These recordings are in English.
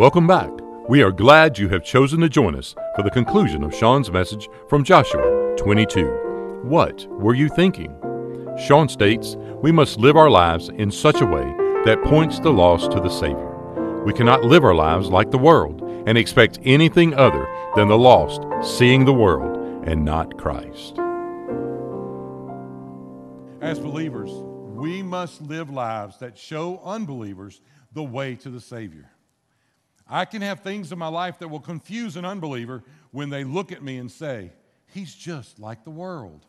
Welcome back. We are glad you have chosen to join us for the conclusion of Sean's message from Joshua 22. What were you thinking? Sean states, We must live our lives in such a way that points the lost to the Savior. We cannot live our lives like the world and expect anything other than the lost seeing the world and not Christ. As believers, we must live lives that show unbelievers the way to the Savior. I can have things in my life that will confuse an unbeliever when they look at me and say, He's just like the world.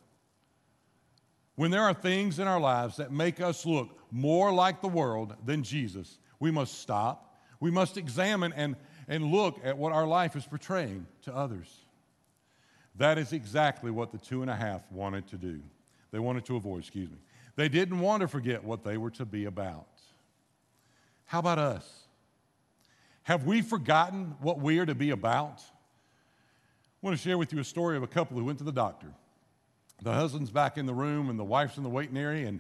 When there are things in our lives that make us look more like the world than Jesus, we must stop. We must examine and, and look at what our life is portraying to others. That is exactly what the two and a half wanted to do. They wanted to avoid, excuse me. They didn't want to forget what they were to be about. How about us? Have we forgotten what we are to be about? I want to share with you a story of a couple who went to the doctor. The husband's back in the room and the wife's in the waiting area, and,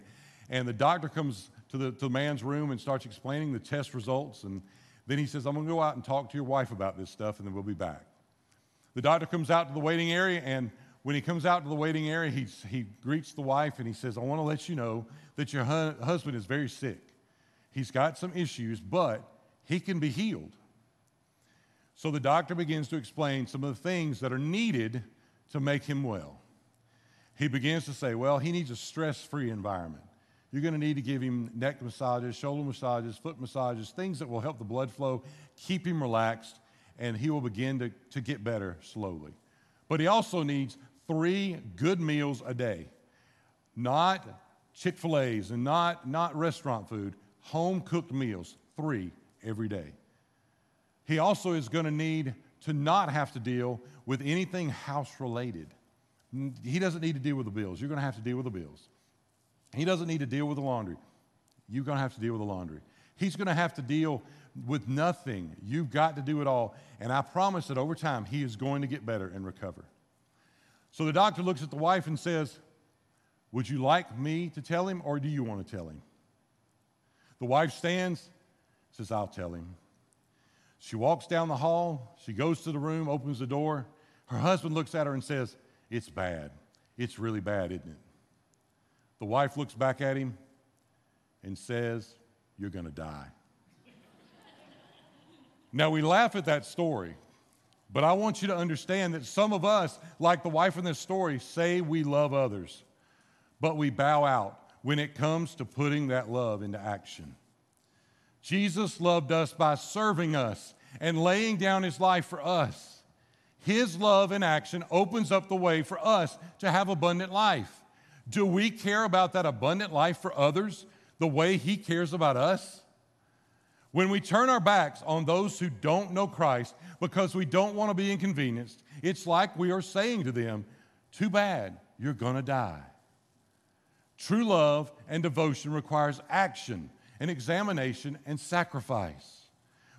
and the doctor comes to the, to the man's room and starts explaining the test results. And then he says, I'm going to go out and talk to your wife about this stuff, and then we'll be back. The doctor comes out to the waiting area, and when he comes out to the waiting area, he, he greets the wife and he says, I want to let you know that your hu- husband is very sick. He's got some issues, but he can be healed. So the doctor begins to explain some of the things that are needed to make him well. He begins to say, well, he needs a stress free environment. You're going to need to give him neck massages, shoulder massages, foot massages, things that will help the blood flow, keep him relaxed, and he will begin to, to get better slowly. But he also needs three good meals a day, not Chick fil A's and not, not restaurant food, home cooked meals, three every day. He also is going to need to not have to deal with anything house related. He doesn't need to deal with the bills. You're going to have to deal with the bills. He doesn't need to deal with the laundry. You're going to have to deal with the laundry. He's going to have to deal with nothing. You've got to do it all. And I promise that over time, he is going to get better and recover. So the doctor looks at the wife and says, Would you like me to tell him or do you want to tell him? The wife stands, says, I'll tell him. She walks down the hall. She goes to the room, opens the door. Her husband looks at her and says, It's bad. It's really bad, isn't it? The wife looks back at him and says, You're going to die. now, we laugh at that story, but I want you to understand that some of us, like the wife in this story, say we love others, but we bow out when it comes to putting that love into action. Jesus loved us by serving us and laying down his life for us. His love in action opens up the way for us to have abundant life. Do we care about that abundant life for others the way he cares about us? When we turn our backs on those who don't know Christ because we don't want to be inconvenienced, it's like we are saying to them, Too bad, you're going to die. True love and devotion requires action and examination and sacrifice.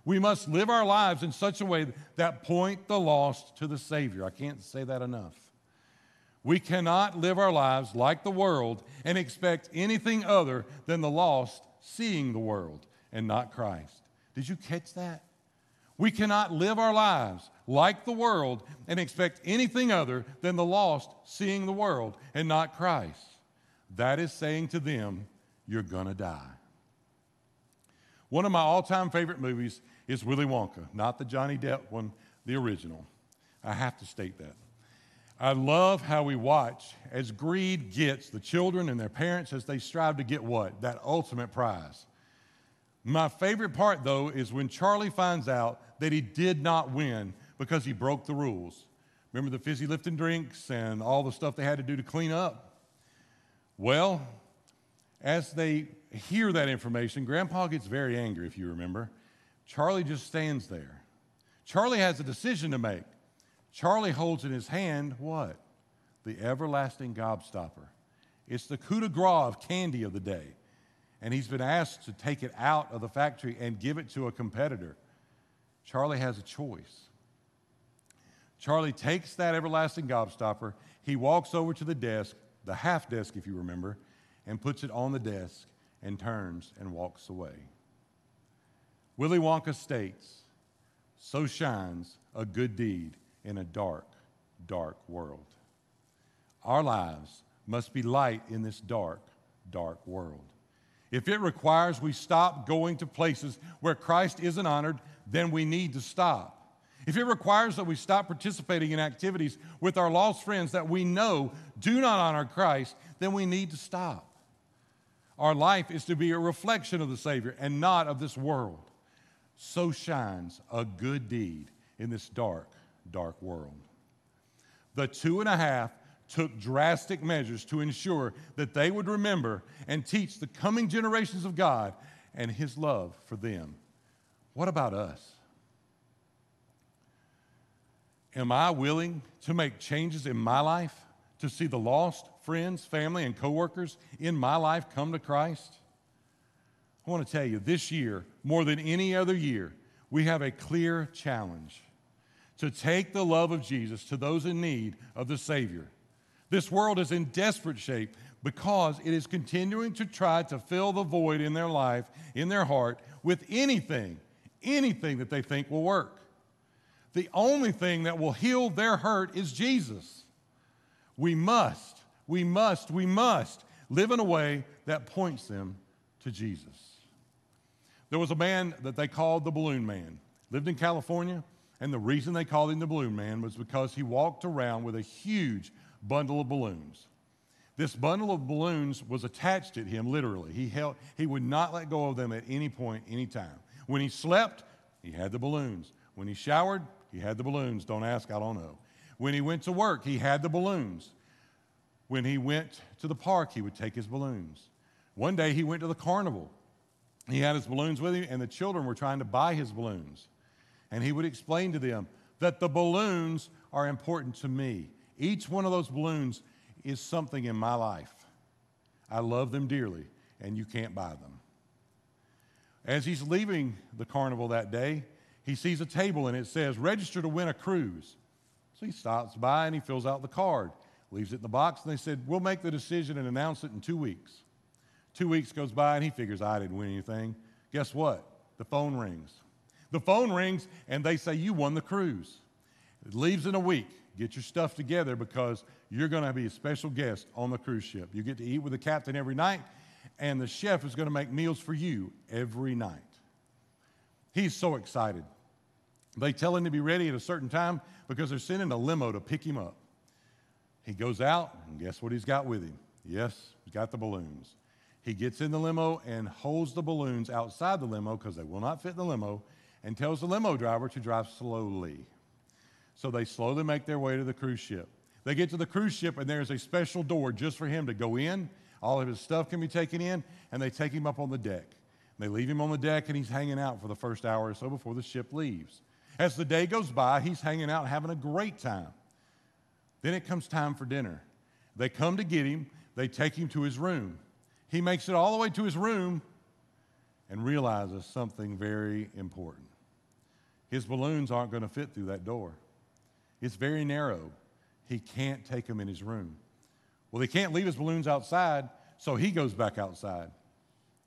We must live our lives in such a way that point the lost to the Savior. I can't say that enough. We cannot live our lives like the world and expect anything other than the lost seeing the world and not Christ. Did you catch that? We cannot live our lives like the world and expect anything other than the lost seeing the world and not Christ. That is saying to them, You're going to die. One of my all time favorite movies is Willy Wonka, not the Johnny Depp one, the original. I have to state that. I love how we watch as greed gets the children and their parents as they strive to get what? That ultimate prize. My favorite part, though, is when Charlie finds out that he did not win because he broke the rules. Remember the fizzy lifting drinks and all the stuff they had to do to clean up? Well, as they hear that information, Grandpa gets very angry, if you remember. Charlie just stands there. Charlie has a decision to make. Charlie holds in his hand what? The everlasting gobstopper. It's the coup de grace of candy of the day and he's been asked to take it out of the factory and give it to a competitor. Charlie has a choice. Charlie takes that everlasting gobstopper, he walks over to the desk, the half desk, if you remember, and puts it on the desk and turns and walks away. Willy Wonka states, so shines a good deed in a dark, dark world. Our lives must be light in this dark, dark world. If it requires we stop going to places where Christ isn't honored, then we need to stop. If it requires that we stop participating in activities with our lost friends that we know do not honor Christ, then we need to stop. Our life is to be a reflection of the Savior and not of this world. So shines a good deed in this dark, dark world. The two and a half took drastic measures to ensure that they would remember and teach the coming generations of God and His love for them. What about us? Am I willing to make changes in my life to see the lost, friends, family, and coworkers in my life come to Christ? I want to tell you, this year, more than any other year, we have a clear challenge to take the love of Jesus to those in need of the Savior. This world is in desperate shape because it is continuing to try to fill the void in their life, in their heart, with anything, anything that they think will work. The only thing that will heal their hurt is Jesus. We must, we must, we must live in a way that points them to Jesus. There was a man that they called the Balloon Man, lived in California, and the reason they called him the Balloon Man was because he walked around with a huge bundle of balloons. This bundle of balloons was attached to him literally. He, held, he would not let go of them at any point, any time. When he slept, he had the balloons. When he showered, he had the balloons. Don't ask, I don't know. When he went to work, he had the balloons. When he went to the park, he would take his balloons. One day he went to the carnival. He had his balloons with him, and the children were trying to buy his balloons. And he would explain to them that the balloons are important to me. Each one of those balloons is something in my life. I love them dearly, and you can't buy them. As he's leaving the carnival that day, he sees a table and it says, Register to win a cruise. So he stops by and he fills out the card, leaves it in the box, and they said, We'll make the decision and announce it in two weeks. Two weeks goes by and he figures, I didn't win anything. Guess what? The phone rings. The phone rings and they say, You won the cruise. It leaves in a week. Get your stuff together because you're going to be a special guest on the cruise ship. You get to eat with the captain every night, and the chef is going to make meals for you every night. He's so excited. They tell him to be ready at a certain time because they're sending a limo to pick him up. He goes out, and guess what he's got with him? Yes, he's got the balloons. He gets in the limo and holds the balloons outside the limo because they will not fit in the limo and tells the limo driver to drive slowly. So they slowly make their way to the cruise ship. They get to the cruise ship, and there's a special door just for him to go in. All of his stuff can be taken in, and they take him up on the deck. They leave him on the deck, and he's hanging out for the first hour or so before the ship leaves. As the day goes by, he's hanging out, having a great time. Then it comes time for dinner. They come to get him, they take him to his room. He makes it all the way to his room and realizes something very important. His balloons aren't going to fit through that door. It's very narrow. He can't take them in his room. Well, he can't leave his balloons outside, so he goes back outside.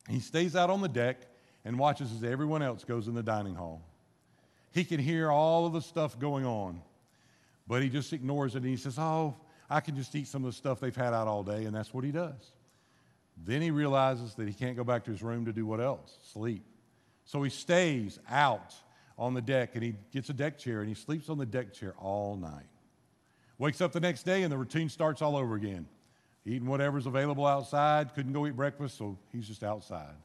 He stays out on the deck and watches as everyone else goes in the dining hall. He can hear all of the stuff going on, but he just ignores it and he says, Oh, I can just eat some of the stuff they've had out all day, and that's what he does. Then he realizes that he can't go back to his room to do what else? Sleep. So he stays out on the deck and he gets a deck chair and he sleeps on the deck chair all night. Wakes up the next day and the routine starts all over again. Eating whatever's available outside, couldn't go eat breakfast, so he's just outside.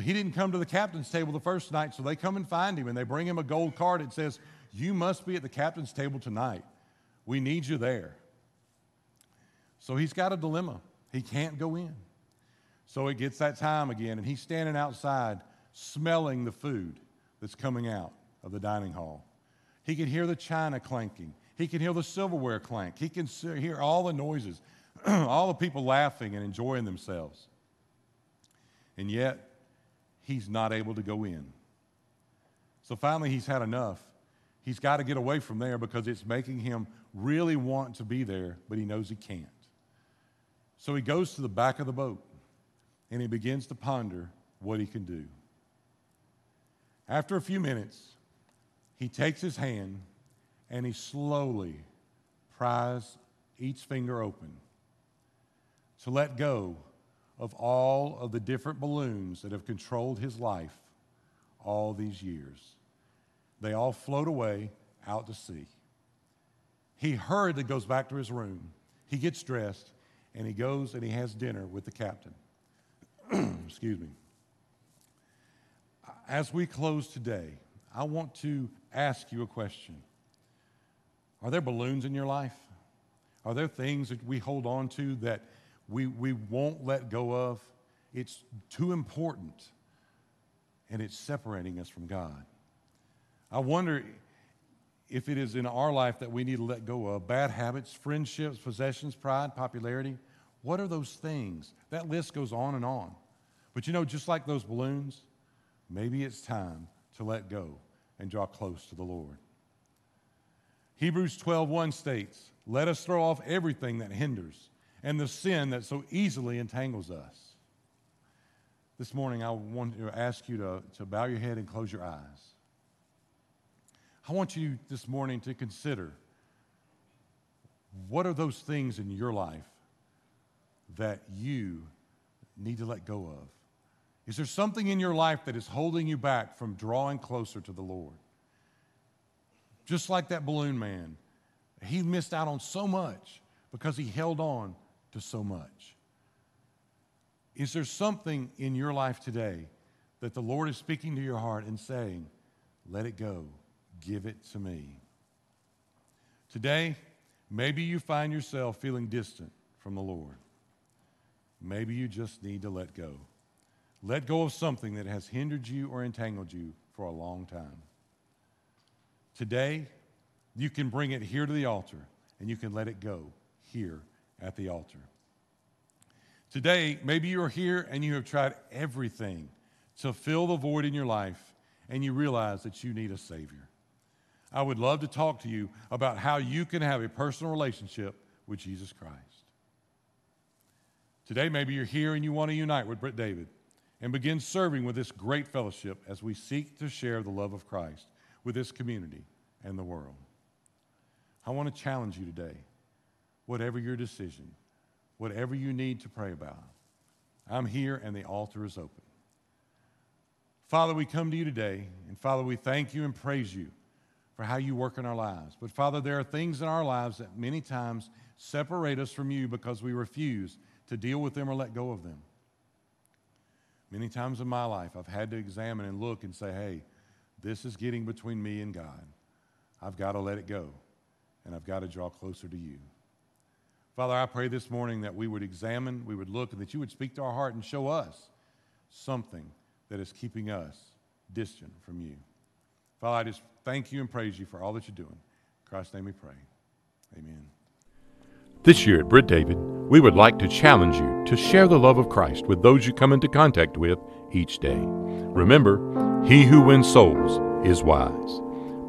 He didn't come to the captain's table the first night, so they come and find him and they bring him a gold card. It says, You must be at the captain's table tonight. We need you there. So he's got a dilemma. He can't go in. So it gets that time again, and he's standing outside smelling the food that's coming out of the dining hall. He can hear the china clanking. He can hear the silverware clank. He can hear all the noises, all the people laughing and enjoying themselves. And yet, he's not able to go in. So finally, he's had enough. He's got to get away from there because it's making him really want to be there, but he knows he can't. So he goes to the back of the boat and he begins to ponder what he can do. After a few minutes, he takes his hand and he slowly pries each finger open to let go of all of the different balloons that have controlled his life all these years. They all float away out to sea. He hurriedly goes back to his room. He gets dressed and he goes and he has dinner with the captain. Excuse me. As we close today, I want to ask you a question. Are there balloons in your life? Are there things that we hold on to that we, we won't let go of? It's too important and it's separating us from God. I wonder if it is in our life that we need to let go of bad habits, friendships, possessions, pride, popularity. What are those things? That list goes on and on. But you know, just like those balloons, maybe it's time to let go and draw close to the Lord. Hebrews 12:1 states, "Let us throw off everything that hinders and the sin that so easily entangles us." This morning I want to ask you to, to bow your head and close your eyes. I want you this morning to consider what are those things in your life that you need to let go of? Is there something in your life that is holding you back from drawing closer to the Lord? Just like that balloon man, he missed out on so much because he held on to so much. Is there something in your life today that the Lord is speaking to your heart and saying, let it go, give it to me? Today, maybe you find yourself feeling distant from the Lord. Maybe you just need to let go. Let go of something that has hindered you or entangled you for a long time. Today, you can bring it here to the altar and you can let it go here at the altar. Today, maybe you're here and you have tried everything to fill the void in your life and you realize that you need a Savior. I would love to talk to you about how you can have a personal relationship with Jesus Christ. Today, maybe you're here and you want to unite with Britt David and begin serving with this great fellowship as we seek to share the love of Christ with this community and the world. I want to challenge you today, whatever your decision, whatever you need to pray about, I'm here and the altar is open. Father, we come to you today, and Father, we thank you and praise you for how you work in our lives. But Father, there are things in our lives that many times separate us from you because we refuse to deal with them or let go of them. Many times in my life, I've had to examine and look and say, hey, this is getting between me and God. I've got to let it go, and I've got to draw closer to you. Father, I pray this morning that we would examine, we would look, and that you would speak to our heart and show us something that is keeping us distant from you. Father, I just thank you and praise you for all that you're doing. In Christ's name we pray. Amen. This year at Britt David, we would like to challenge you to share the love of Christ with those you come into contact with each day. Remember, he who wins souls is wise.